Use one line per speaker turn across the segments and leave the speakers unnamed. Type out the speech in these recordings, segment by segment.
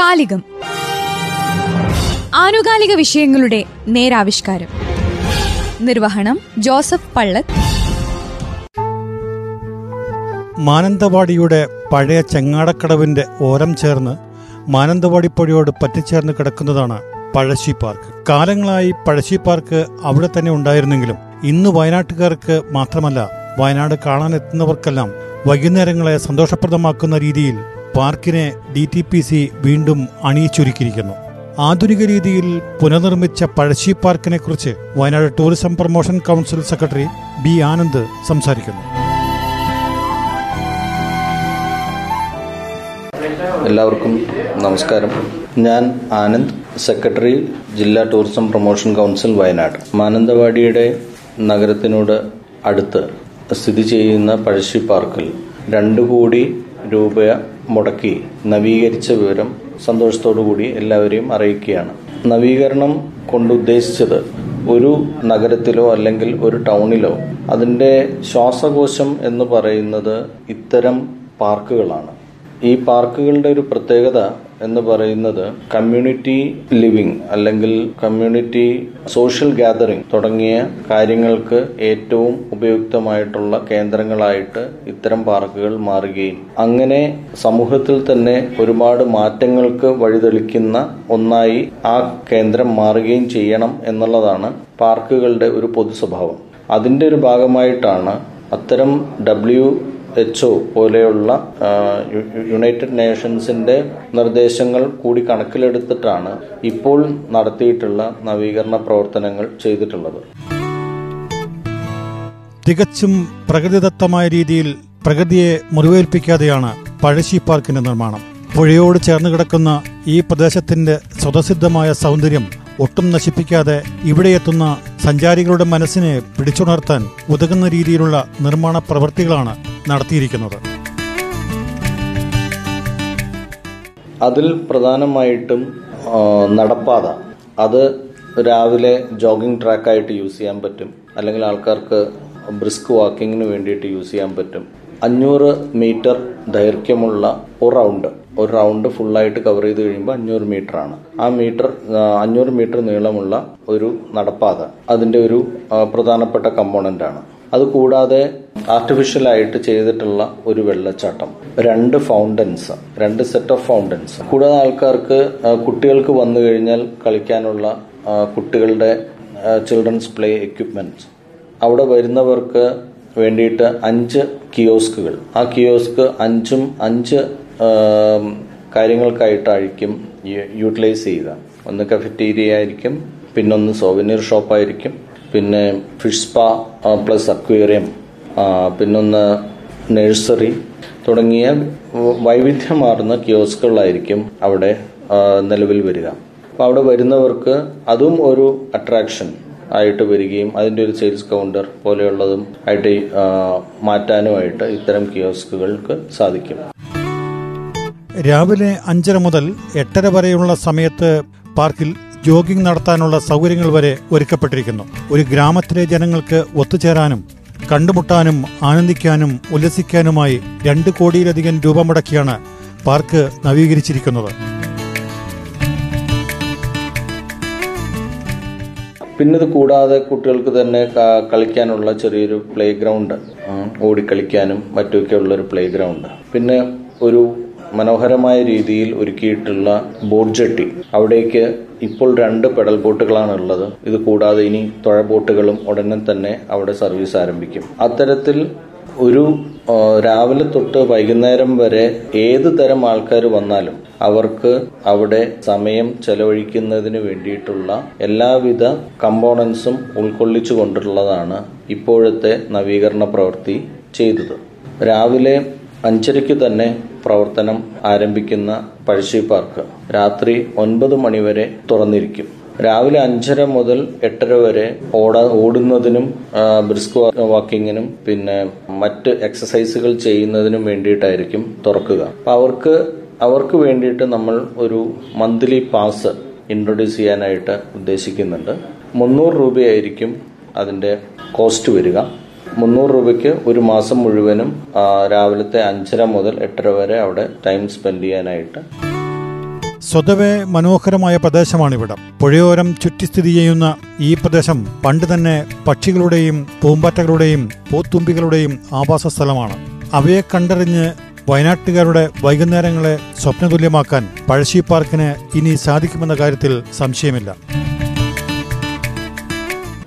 കാലികം ആനുകാലിക വിഷയങ്ങളുടെ നേരാവിഷ്കാരം. നിർവഹണം ജോസഫ് പള്ളത്
മാനന്തവാടിയുടെ പഴയ ചെങ്ങാടക്കടവിന്റെ ഓരം ചേർന്ന് മാനന്തവാടി പുഴയോട് പറ്റിച്ചേർന്ന് കിടക്കുന്നതാണ് പഴശ്ശി പാർക്ക്. കാലങ്ങളായി പഴശ്ശി പാർക്ക് അവിടെ തന്നെ ഉണ്ടായിരുന്നെങ്കിലും ഇന്ന് വയനാട്ടുകാർക്ക് മാത്രമല്ല വയനാട് കാണാനെത്തുന്നവർക്കെല്ലാം വൈകുന്നേരങ്ങളെ സന്തോഷപ്രദമാക്കുന്ന രീതിയിൽ പാർക്കിനെ ഡി ടി പി സി വീണ്ടും അണിയിച്ചൊരുക്കിയിരിക്കുന്നു. ആധുനിക രീതിയിൽ പുനർനിർമ്മിച്ച പഴശ്ശി പാർക്കിനെ കുറിച്ച് Wayanad tourism promotion council secretary B Anand സംസാരിക്കുന്നു.
എല്ലാവർക്കും നമസ്കാരം. ഞാൻ ആനന്ദ് സെക്രട്ടറി ജില്ലാ ടൂറിസം പ്രൊമോഷൻ കൗൺസിൽ വയനാട്. മാനന്തവാടിയുടെ നഗരത്തിനോട് അടുത്ത് സ്ഥിതി ചെയ്യുന്ന പഴശ്ശി പാർക്കിൽ രണ്ടു കോടി രൂപ മുടക്കി നവീകരിച്ച വിവരം സന്തോഷത്തോടു കൂടി എല്ലാവരെയും അറിയിക്കുകയാണ്. നവീകരണം കൊണ്ട് ഉദ്ദേശിച്ചത് ഒരു നഗരത്തിലോ അല്ലെങ്കിൽ ഒരു ടൗണിലോ അതിന്റെ ശ്വാസകോശം എന്ന് പറയുന്നത് ഇത്തരം പാർക്കുകളാണ്. ഈ പാർക്കുകളുടെ ഒരു പ്രത്യേകത എന്ന് പറയുന്നത് കമ്മ്യൂണിറ്റി ലിവിംഗ് അല്ലെങ്കിൽ കമ്മ്യൂണിറ്റി സോഷ്യൽ ഗാദറിംഗ് തുടങ്ങിയ കാര്യങ്ങൾക്ക് ഏറ്റവും ഉപയുക്തമായിട്ടുള്ള കേന്ദ്രങ്ങളായിട്ട് ഇത്തരം പാർക്കുകൾ മാറുകയും അങ്ങനെ സമൂഹത്തിൽ തന്നെ ഒരുപാട് മാറ്റങ്ങൾക്ക് വഴിതെളിക്കുന്ന ഒന്നായി ആ കേന്ദ്രം മാറുകയും ചെയ്യണം എന്നുള്ളതാണ് പാർക്കുകളുടെ ഒരു പൊതു സ്വഭാവം അതിന്റെ ഒരു ഭാഗമായിട്ടാണ് അത്തരം ഡബ്ല്യു എച്ച് പോലെയുള്ള യുണൈറ്റഡ് നേഷൻസിന്റെ നിർദ്ദേശങ്ങൾ കൂടി കണക്കിലെടുത്തിട്ടാണ് ഇപ്പോൾ നടത്തിയിട്ടുള്ള നവീകരണ പ്രവർത്തനങ്ങൾ ചെയ്തിട്ടുള്ളത്.
തികച്ചും പ്രകൃതിദത്തമായ രീതിയിൽ പ്രകൃതിയെ മുറിവേൽപ്പിക്കാതെയാണ് പഴശ്ശി പാർക്കിന്റെ നിർമ്മാണം. പുഴയോട് ചേർന്ന് കിടക്കുന്ന ഈ പ്രദേശത്തിന്റെ സ്വതസിദ്ധമായ സൗന്ദര്യം ഒട്ടും നശിപ്പിക്കാതെ ഇവിടെ എത്തുന്ന സഞ്ചാരികളുടെ മനസ്സിനെ പിടിച്ചുണർത്താൻ ഉതകുന്ന രീതിയിലുള്ള നിർമ്മാണ പ്രവൃത്തികളാണ് നടത്തിയിരിക്കുന്നത്.
അതിൽ പ്രധാനമായിട്ടും നടപ്പാത. അത് രാവിലെ ജോഗിംഗ് ട്രാക്കായിട്ട് യൂസ് ചെയ്യാൻ പറ്റും. അല്ലെങ്കിൽ ആൾക്കാർക്ക് ബ്രിസ്ക് വാക്കിങ്ങിന് വേണ്ടിയിട്ട് യൂസ് ചെയ്യാൻ പറ്റും. അഞ്ഞൂറ് മീറ്റർ ദൈർഘ്യമുള്ള ഒരു റൗണ്ട്. ഒരു റൗണ്ട് ഫുള്ളായിട്ട് കവർ ചെയ്ത് കഴിയുമ്പോൾ അഞ്ഞൂറ് മീറ്റർ ആണ് ആ മീറ്റർ അഞ്ഞൂറ് മീറ്റർ നീളമുള്ള ഒരു നടപ്പാത. അതിന്റെ ഒരു പ്രധാനപ്പെട്ട കമ്പോണന്റ് ആണ് അത് കൂടാതെ ആർട്ടിഫിഷ്യൽ ആയിട്ട് ചെയ്തിട്ടുള്ള ഒരു വെള്ളച്ചാട്ടം. രണ്ട് ഫൗണ്ടൻസ് രണ്ട് സെറ്റ് ഓഫ് ഫൗണ്ടൻസ് കൂടാതെ ആൾക്കാർക്ക് കുട്ടികൾക്ക് വന്നു കഴിഞ്ഞാൽ കളിക്കാനുള്ള കുട്ടികളുടെ ചിൽഡ്രൻസ് പ്ലേ എക്യുപ്മെന്റ്സ് അവിടെ വരുന്നവർക്ക് വേണ്ടിയിട്ട് അഞ്ച് കിയോസ്കുകൾ ആ കിയോസ്ക് അഞ്ചും അഞ്ച് കാര്യങ്ങൾക്കായിട്ടായിരിക്കും യൂട്ടിലൈസ് ചെയ്യുക. ഒന്ന് കഫറ്റീരിയ ആയിരിക്കും പിന്നൊന്ന് സോവനീർ ഷോപ്പായിരിക്കും പിന്നെ ഫിഷ് സ്പാ പ്ലസ് അക്വേറിയം പിന്നൊന്ന് നഴ്സറി തുടങ്ങിയ വൈവിധ്യമാർന്ന കിയോസ്കുകളായിരിക്കും അവിടെ നിലവിൽ വരിക. അപ്പോൾ അവിടെ വരുന്നവർക്ക് അതും ഒരു അട്രാക്ഷൻ ആയിട്ട് വരികയും അതിന്റെ ഒരു സെയിൽസ് കൗണ്ടർ പോലെയുള്ളതും ആയിട്ട് മാറ്റാനുമായിട്ട് ഇത്തരം കിയോസ്കുകൾക്ക് സാധിക്കും.
രാവിലെ അഞ്ചര മുതൽ എട്ടര വരെയുള്ള സമയത്ത് പാർക്കിൽ ജോഗിംഗ് നടത്താനുള്ള സൗകര്യങ്ങൾ വരെ ഒരുക്കപ്പെട്ടിരിക്കുന്നു. ഒരു ഗ്രാമത്തിലെ ജനങ്ങൾക്ക് ഒത്തുചേരാനും കണ്ടുമുട്ടാനും ആനന്ദിക്കാനും ഉല്ലസിക്കാനുമായി രണ്ട് കോടിയിലധികം രൂപ മുടക്കിയാണ് പാർക്ക് നവീകരിച്ചിരിക്കുന്നത്.
പിന്നെ ഇത് കൂടാതെ കുട്ടികൾക്ക് തന്നെ കളിക്കാനുള്ള ചെറിയൊരു പ്ലേ ഗ്രൗണ്ട് ഓടിക്കളിക്കാനും മറ്റുമൊക്കെ ഉള്ള ഒരു പ്ലേ ഗ്രൗണ്ട് പിന്നെ ഒരു മനോഹരമായ രീതിയിൽ ഒരുക്കിയിട്ടുള്ള ബോട്ട് ജെട്ടി അവിടേക്ക് ഇപ്പോൾ രണ്ട് പെഡൽ ബോട്ടുകളാണ് ഉള്ളത് ഇത് കൂടാതെ ഇനി തുഴ ബോട്ടുകളും ഉടനെ തന്നെ അവിടെ സർവീസ് ആരംഭിക്കും. അത്തരത്തിൽ ഒരു രാവിലെ തൊട്ട് വൈകുന്നേരം വരെ ഏത് തരം ആൾക്കാർ വന്നാലും അവർക്ക് അവിടെ സമയം ചെലവഴിക്കുന്നതിന് വേണ്ടിയിട്ടുള്ള എല്ലാവിധ കമ്പോണൻസും ഉൾക്കൊള്ളിച്ചു കൊണ്ടുള്ളതാണ് ഇപ്പോഴത്തെ നവീകരണ പ്രവൃത്തി ചെയ്തത്. രാവിലെ അഞ്ചരയ്ക്ക് തന്നെ പ്രവർത്തനം ആരംഭിക്കുന്ന പഴശ്ശി പാർക്ക് രാത്രി ഒൻപത് മണിവരെ തുറന്നിരിക്കും. രാവിലെ അഞ്ചര മുതൽ എട്ടര വരെ ഓട ഓടുന്നതിനും ബ്രിസ്ക് വാക്കിങ്ങിനും പിന്നെ മറ്റ് എക്സസൈസുകൾ ചെയ്യുന്നതിനും വേണ്ടിയിട്ടായിരിക്കും തുറക്കുക. അപ്പൊ അവർക്ക് അവർക്ക് വേണ്ടിയിട്ട് നമ്മൾ ഒരു മന്ത്ലി പാസ് ഇൻട്രൊഡ്യൂസ് ചെയ്യാനായിട്ട് ഉദ്ദേശിക്കുന്നുണ്ട്. മുന്നൂറ് രൂപയായിരിക്കും അതിന്റെ കോസ്റ്റ് വരിക. മുന്നൂറ് രൂപയ്ക്ക് ഒരു മാസം മുഴുവനും രാവിലത്തെ അഞ്ചര മുതൽ എട്ടര വരെ അവിടെ ടൈം സ്പെൻഡ് ചെയ്യാനായിട്ട്.
സ്വതവേ മനോഹരമായ പ്രദേശമാണിവിടം. പുഴയോരം ചുറ്റി സ്ഥിതി ചെയ്യുന്ന ഈ പ്രദേശം പണ്ട് തന്നെ പക്ഷികളുടെയും പൂമ്പാറ്റകളുടെയും പൂത്തുമ്പികളുടെയും ആവാസ സ്ഥലമാണ്. അവയെ കണ്ടറിഞ്ഞ് വയനാട്ടുകാരുടെ വൈകുന്നേരങ്ങളെ സ്വപ്നതുല്യമാക്കാൻ പഴശ്ശി പാർക്കിന് ഇനി സാധിക്കുമെന്ന കാര്യത്തിൽ സംശയമില്ല.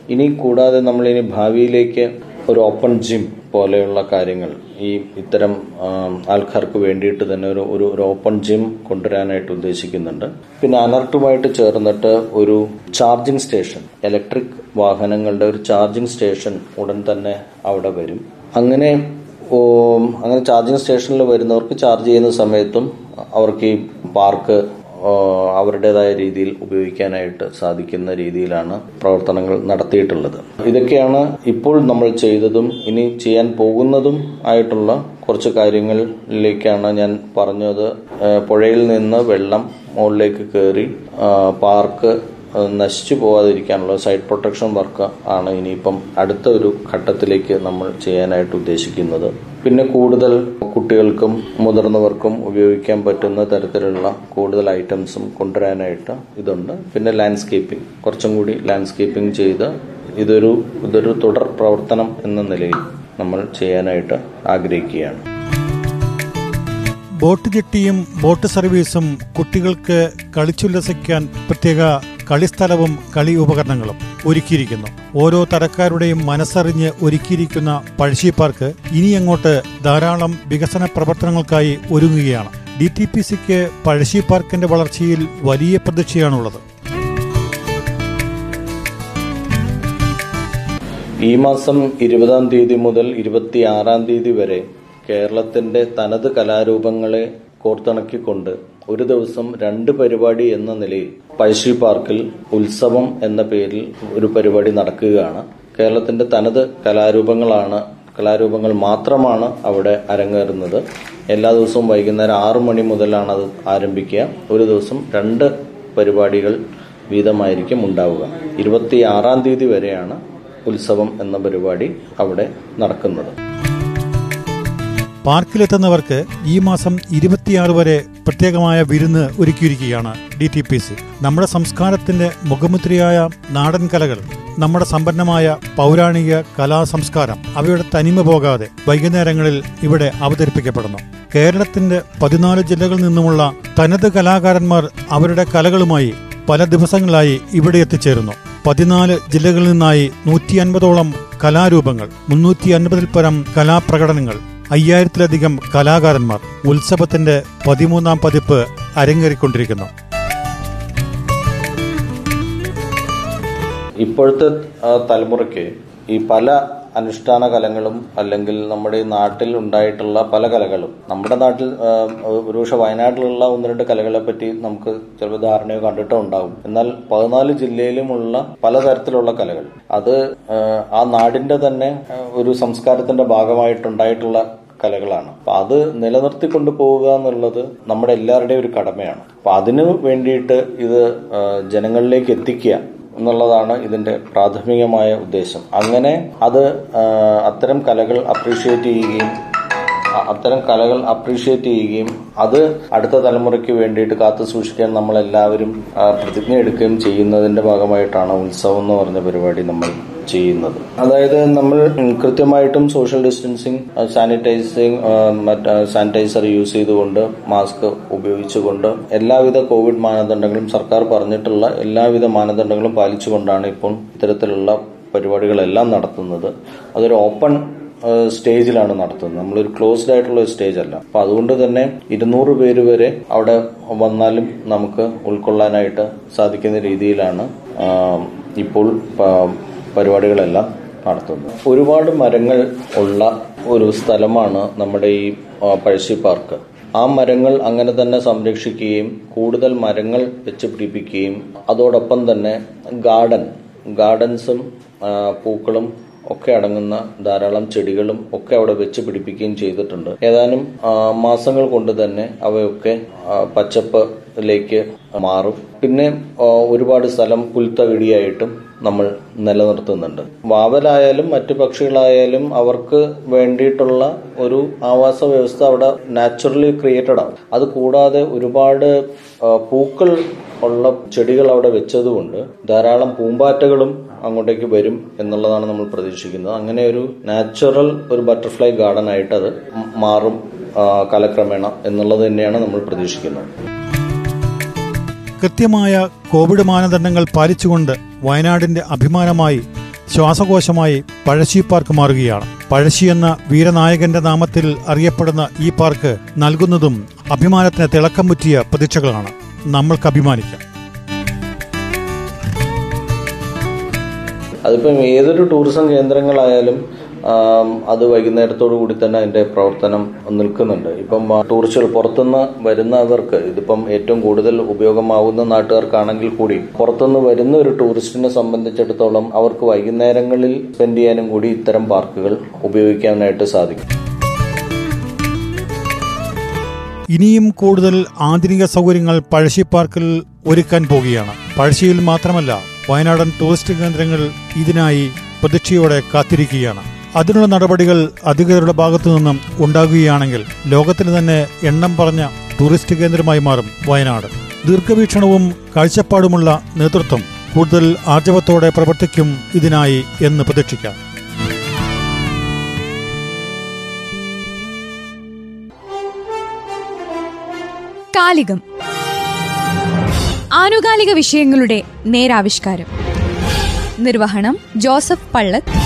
ഇനി കൂടാതെ നമ്മളിനി ഭാവിയിലേക്ക് ഒരു ഓപ്പൺ ജിം പോലെയുള്ള കാര്യങ്ങൾ. ഈ ഇത്തരം ആൾക്കാർക്ക് വേണ്ടിയിട്ട് തന്നെ ഒരു ഒരു ഓപ്പൺ ജിം കൊണ്ടുവരാനായിട്ട് ഉദ്ദേശിക്കുന്നുണ്ട്. പിന്നെ അനർട്ടുമായിട്ട് ചേർന്നിട്ട് ഒരു ചാർജിംഗ് സ്റ്റേഷൻ ഇലക്ട്രിക് വാഹനങ്ങളുടെ ഒരു ചാർജിംഗ് സ്റ്റേഷൻ ഉടൻ തന്നെ അവിടെ വരും. അങ്ങനെ അങ്ങനെ ചാർജിംഗ് സ്റ്റേഷനിൽ വരുന്നവർക്ക് ചാർജ് ചെയ്യുന്ന സമയത്തും അവർക്ക് ഈ പാർക്ക് അവരുടേതായ രീതിയിൽ ഉപയോഗിക്കാനായിട്ട് സാധിക്കുന്ന രീതിയിലാണ് പ്രവർത്തനങ്ങൾ നടത്തിയിട്ടുള്ളത്. ഇതൊക്കെയാണ് ഇപ്പോൾ നമ്മൾ ചെയ്തതും ഇനി ചെയ്യാൻ പോകുന്നതും ആയിട്ടുള്ള കുറച്ച് കാര്യങ്ങളിലേക്കാണ് ഞാൻ പറഞ്ഞത്. പുഴയിൽ നിന്ന് വെള്ളം മുകളിലേക്ക് കയറി പാർക്ക് നശിച്ചു പോവാതിരിക്കാനുള്ള സൈഡ് പ്രൊട്ടക്ഷൻ വർക്ക് ആണ് ഇനിയിപ്പം അടുത്ത ഒരു ഘട്ടത്തിലേക്ക് നമ്മൾ ചെയ്യാനായിട്ട് ഉദ്ദേശിക്കുന്നത്. പിന്നെ കൂടുതൽ കുട്ടികൾക്കും മുതിർന്നവർക്കും ഉപയോഗിക്കാൻ പറ്റുന്ന തരത്തിലുള്ള കൂടുതൽ ഐറ്റംസും കൊണ്ടുവരാനായിട്ട് ഇതുണ്ട്. പിന്നെ ലാൻഡ്സ്കേപ്പിംഗ് കുറച്ചും കൂടി ലാൻഡ്സ്കേപ്പിംഗ് ചെയ്ത് ഇതൊരു ഇതൊരു തുടർ പ്രവർത്തനം എന്ന നിലയിൽ നമ്മൾ ചെയ്യാനായിട്ട് ആഗ്രഹിക്കുകയാണ്.
ബോട്ട് ജെട്ടിയും ബോട്ട് സർവീസും കുട്ടികൾക്ക് കളിച്ചുല്ലസിക്കാൻ പ്രത്യേക കളിസ്ഥലവും കളി ഉപകരണങ്ങളും ഒരുക്കിയിരിക്കുന്നു. ഓരോ തരക്കാരുടെയും മനസ്സറിഞ്ഞ് ഒരുക്കിയിരിക്കുന്ന പഴശ്ശി പാർക്ക് ഇനി അങ്ങോട്ട് ധാരാളം വികസന പ്രവർത്തനങ്ങൾക്കായി ഒരുങ്ങുകയാണ്. ഡി ടി പി സിക്ക് പഴശ്ശി പാർക്കിന്റെ വളർച്ചയിൽ വലിയ പ്രതീക്ഷയാണുള്ളത്.
ഈ മാസം ഇരുപതാം തീയതി മുതൽ ഇരുപത്തിയാറാം തീയതി വരെ കേരളത്തിന്റെ തനത് കലാരൂപങ്ങളെ കോർത്തിണക്കിക്കൊണ്ട് ഒരു ദിവസം രണ്ട് പരിപാടി എന്ന നിലയിൽ പഴശ്ശി പാർക്കിൽ ഉത്സവം എന്ന പേരിൽ ഒരു പരിപാടി നടക്കുകയാണ്. കേരളത്തിന്റെ തനത് കലാരൂപങ്ങളാണ് കലാരൂപങ്ങൾ മാത്രമാണ് അവിടെ അരങ്ങേറുന്നത്. എല്ലാ ദിവസവും വൈകുന്നേരം ആറു മണി മുതലാണ് അത് ആരംഭിക്കുക. ഒരു ദിവസം രണ്ട് പരിപാടികൾ വീതമായിരിക്കും ഉണ്ടാവുക. ഇരുപത്തി ആറാം തീയതി വരെയാണ് ഉത്സവം എന്ന പരിപാടി അവിടെ നടക്കുന്നത്.
പാർക്കിലെത്തുന്നവർക്ക് ഈ മാസം ഇരുപത്തിയാറ് വരെ പ്രത്യേകമായ വിരുന്ന് ഒരുക്കിയിരിക്കുകയാണ് ഡി ടി പി സി നമ്മുടെ സംസ്കാരത്തിന്റെ മുഖമുദ്രയായ നാടൻ കലകൾ നമ്മുടെ സമ്പന്നമായ പൗരാണിക കലാ സംസ്കാരം അവയുടെ തനിമ പോകാതെ വൈകുന്നേരങ്ങളിൽ ഇവിടെ അവതരിപ്പിക്കപ്പെടുന്നു. കേരളത്തിന്റെ പതിനാല് ജില്ലകളിൽ നിന്നുമുള്ള തനത് കലാകാരന്മാർ അവരുടെ കലകളുമായി പല ദിവസങ്ങളായി ഇവിടെ എത്തിച്ചേരുന്നു. പതിനാല് ജില്ലകളിൽ നിന്നായി നൂറ്റി അൻപതോളം കലാരൂപങ്ങൾ മുന്നൂറ്റി അൻപതിൽ പരം കലാപ്രകടനങ്ങൾ അയ്യായിരത്തിലധികം കലാകാരന്മാർ ഉത്സവത്തിന്റെ പതിമൂന്നാം പതിപ്പ് അരങ്ങേറിക്കൊണ്ടിരിക്കുന്നു.
ഇപ്പോഴത്തെ തലമുറയ്ക്ക് ഈ പല അനുഷ്ഠാന കലകളും അല്ലെങ്കിൽ നമ്മുടെ നാട്ടിൽ ഉണ്ടായിട്ടുള്ള പല കലകളും നമ്മുടെ നാട്ടിൽ ഒരുപക്ഷെ വയനാട്ടിലുള്ള ഒന്ന് രണ്ട് കലകളെ പറ്റി നമുക്ക് ചിലപ്പോൾ ധാരണയോ കണ്ടിട്ടോ ഉണ്ടാവും. എന്നാൽ പതിനാല് ജില്ലയിലുമുള്ള പലതരത്തിലുള്ള കലകൾ അത് ആ നാടിന്റെ തന്നെ ഒരു സംസ്കാരത്തിന്റെ ഭാഗമായിട്ടുണ്ടായിട്ടുള്ള കലകളാണ്. അപ്പൊ അത് നിലനിർത്തിക്കൊണ്ട് പോവുക എന്നുള്ളത് നമ്മുടെ എല്ലാവരുടെയും ഒരു കടമയാണ്. അപ്പൊ അതിനു വേണ്ടിയിട്ട് ഇത് ജനങ്ങളിലേക്ക് എത്തിക്കുക എന്നുള്ളതാണ് ഇതിന്റെ പ്രാഥമികമായ ഉദ്ദേശം. അങ്ങനെ അത് അത്തരം കലകൾ അപ്രീഷിയേറ്റ് ചെയ്യുകയും അത്തരം കലകൾ അപ്രീഷിയേറ്റ് ചെയ്യുകയും അത് അടുത്ത തലമുറയ്ക്ക് വേണ്ടിയിട്ട് കാത്തു സൂക്ഷിക്കാൻ നമ്മൾ എല്ലാവരും പ്രതിജ്ഞ എടുക്കുകയും ചെയ്യുന്നതിന്റെ ഭാഗമായിട്ടാണ് ഉത്സവം എന്ന് പറഞ്ഞ പരിപാടി നമ്മൾ ചെയ്യുന്നത്. അതായത് നമ്മൾ കൃത്യമായിട്ടും social distancing sanitizing sanitizer use ചെയ്തുകൊണ്ട് മാസ്ക് ഉപയോഗിച്ചുകൊണ്ട് എല്ലാവിധ കോവിഡ് മാനദണ്ഡങ്ങളും സർക്കാർ പറഞ്ഞിട്ടുള്ള എല്ലാവിധ മാനദണ്ഡങ്ങളും പാലിച്ചുകൊണ്ടാണ് ഇപ്പോൾ ഇത്തരത്തിലുള്ള പരിപാടികളെല്ലാം നടത്തുന്നത്. അതൊരു ഓപ്പൺ സ്റ്റേജിലാണ് നടത്തുന്നത്. നമ്മളൊരു ക്ലോസ്ഡ് ആയിട്ടുള്ള സ്റ്റേജ് അല്ല അപ്പൊ അതുകൊണ്ട് തന്നെ ഇരുന്നൂറ് പേര് വരെ അവിടെ വന്നാലും നമുക്ക് ഉൾക്കൊള്ളാനായിട്ട് സാധിക്കുന്ന രീതിയിലാണ് ഇപ്പോൾ പരിപാടികളെല്ലാം നടത്തുന്നത് ഒരുപാട് മരങ്ങൾ ഉള്ള ഒരു സ്ഥലമാണ് നമ്മുടെ ഈ പഴശ്ശി പാർക്ക്. ആ മരങ്ങൾ അങ്ങനെ തന്നെ സംരക്ഷിക്കുകയും കൂടുതൽ മരങ്ങൾ വെച്ച് പിടിപ്പിക്കുകയും അതോടൊപ്പം തന്നെ ഗാർഡൻ ഗാർഡൻസും പൂക്കളും ഒക്കെ അടങ്ങുന്ന ധാരാളം ചെടികളും ഒക്കെ അവിടെ വെച്ച് പിടിപ്പിക്കുകയും ചെയ്തിട്ടുണ്ട്. ഏതാനും മാസങ്ങൾ കൊണ്ട് തന്നെ അവയൊക്കെ പച്ചപ്പിലേക്ക് മാറും. പിന്നെ ഒരുപാട് സ്ഥലം പുൽത്തകിടിയായിട്ടും നമ്മൾ നിലനിർത്തുന്നുണ്ട്. വാവലായാലും മറ്റു പക്ഷികളായാലും അവർക്ക് വേണ്ടിയിട്ടുള്ള ഒരു ആവാസ വ്യവസ്ഥ അവിടെ നാച്ചുറലി ക്രിയേറ്റഡ് ആണ്. അത് കൂടാതെ ഒരുപാട് പൂക്കൾ ഉള്ള ചെടികൾ അവിടെ വെച്ചതുകൊണ്ട് ധാരാളം പൂമ്പാറ്റകളും അങ്ങോട്ടേക്ക് വരും എന്നുള്ളതാണ് നമ്മൾ പ്രതീക്ഷിക്കുന്നത്. അങ്ങനെ ഒരു നാച്ചുറൽ ഒരു ബട്ടർഫ്ലൈ ഗാർഡൻ ആയിട്ട് അത് മാറും കാലക്രമേണ എന്നുള്ളത് തന്നെയാണ് നമ്മൾ പ്രതീക്ഷിക്കുന്നത്.
കൃത്യമായ കോവിഡ് മാനദണ്ഡങ്ങൾ പാലിച്ചുകൊണ്ട് വയനാടിന്റെ അഭിമാനമായി ശ്വാസകോശമായി പഴശ്ശി പാർക്ക് മാറുകയാണ്. പഴശ്ശി എന്ന വീരനായകന്റെ നാമത്തിൽ അറിയപ്പെടുന്ന ഈ പാർക്ക് നൽകുന്നതും അഭിമാനത്തിന് തിളക്കം മുറ്റിയ പ്രതീക്ഷകളാണ്. നമ്മൾക്ക് അഭിമാനിക്കാം.
അതിപ്പം ഏതൊരു ടൂറിസം കേന്ദ്രങ്ങളായാലും അത് വൈകുന്നേരത്തോടു കൂടി തന്നെ അതിന്റെ പ്രവർത്തനം നിൽക്കുന്നുണ്ട്. ഇപ്പം ടൂറിസ്റ്റുകൾ പുറത്തുനിന്ന് വരുന്നവർക്ക് ഇതിപ്പം ഏറ്റവും കൂടുതൽ ഉപയോഗമാവുന്ന നാട്ടുകാർക്കാണെങ്കിൽ കൂടി പുറത്തുനിന്ന് വരുന്ന ഒരു ടൂറിസ്റ്റിനെ സംബന്ധിച്ചിടത്തോളം അവർക്ക് വൈകുന്നേരങ്ങളിൽ സ്പെൻഡ് ചെയ്യാനും കൂടി ഇത്തരം പാർക്കുകൾ ഉപയോഗിക്കാനായിട്ട് സാധിക്കും.
ഇനിയും കൂടുതൽ ആധുനിക സൗകര്യങ്ങൾ പഴശ്ശി പാർക്കിൽ ഒരുക്കാൻ പോകുകയാണ്. പഴശ്ശിയിൽ മാത്രമല്ല വയനാടൻ ടൂറിസ്റ്റ് കേന്ദ്രങ്ങൾ ഇതിനായി പ്രതീക്ഷയോടെ കാത്തിരിക്കുകയാണ്. അതിനുള്ള നടപടികൾ അധികൃതരുടെ ഭാഗത്തു നിന്നും ഉണ്ടാകുകയാണെങ്കിൽ ലോകത്തിന് തന്നെ എണ്ണം പറഞ്ഞ ടൂറിസ്റ്റ് കേന്ദ്രമായി മാറും വയനാട്. ദീർഘവീക്ഷണവും കാഴ്ചപ്പാടുമുള്ള നേതൃത്വം കൂടുതൽ ആർജവത്തോടെ പ്രവർത്തിക്കും ഇതിനായി എന്ന് പ്രതീക്ഷിക്കാം.
കാലികം. ആനുകാലിക വിഷയങ്ങളുടെ നേരാവിഷ്കാരം. നിർവഹണം ജോസഫ് പള്ളത്ത്.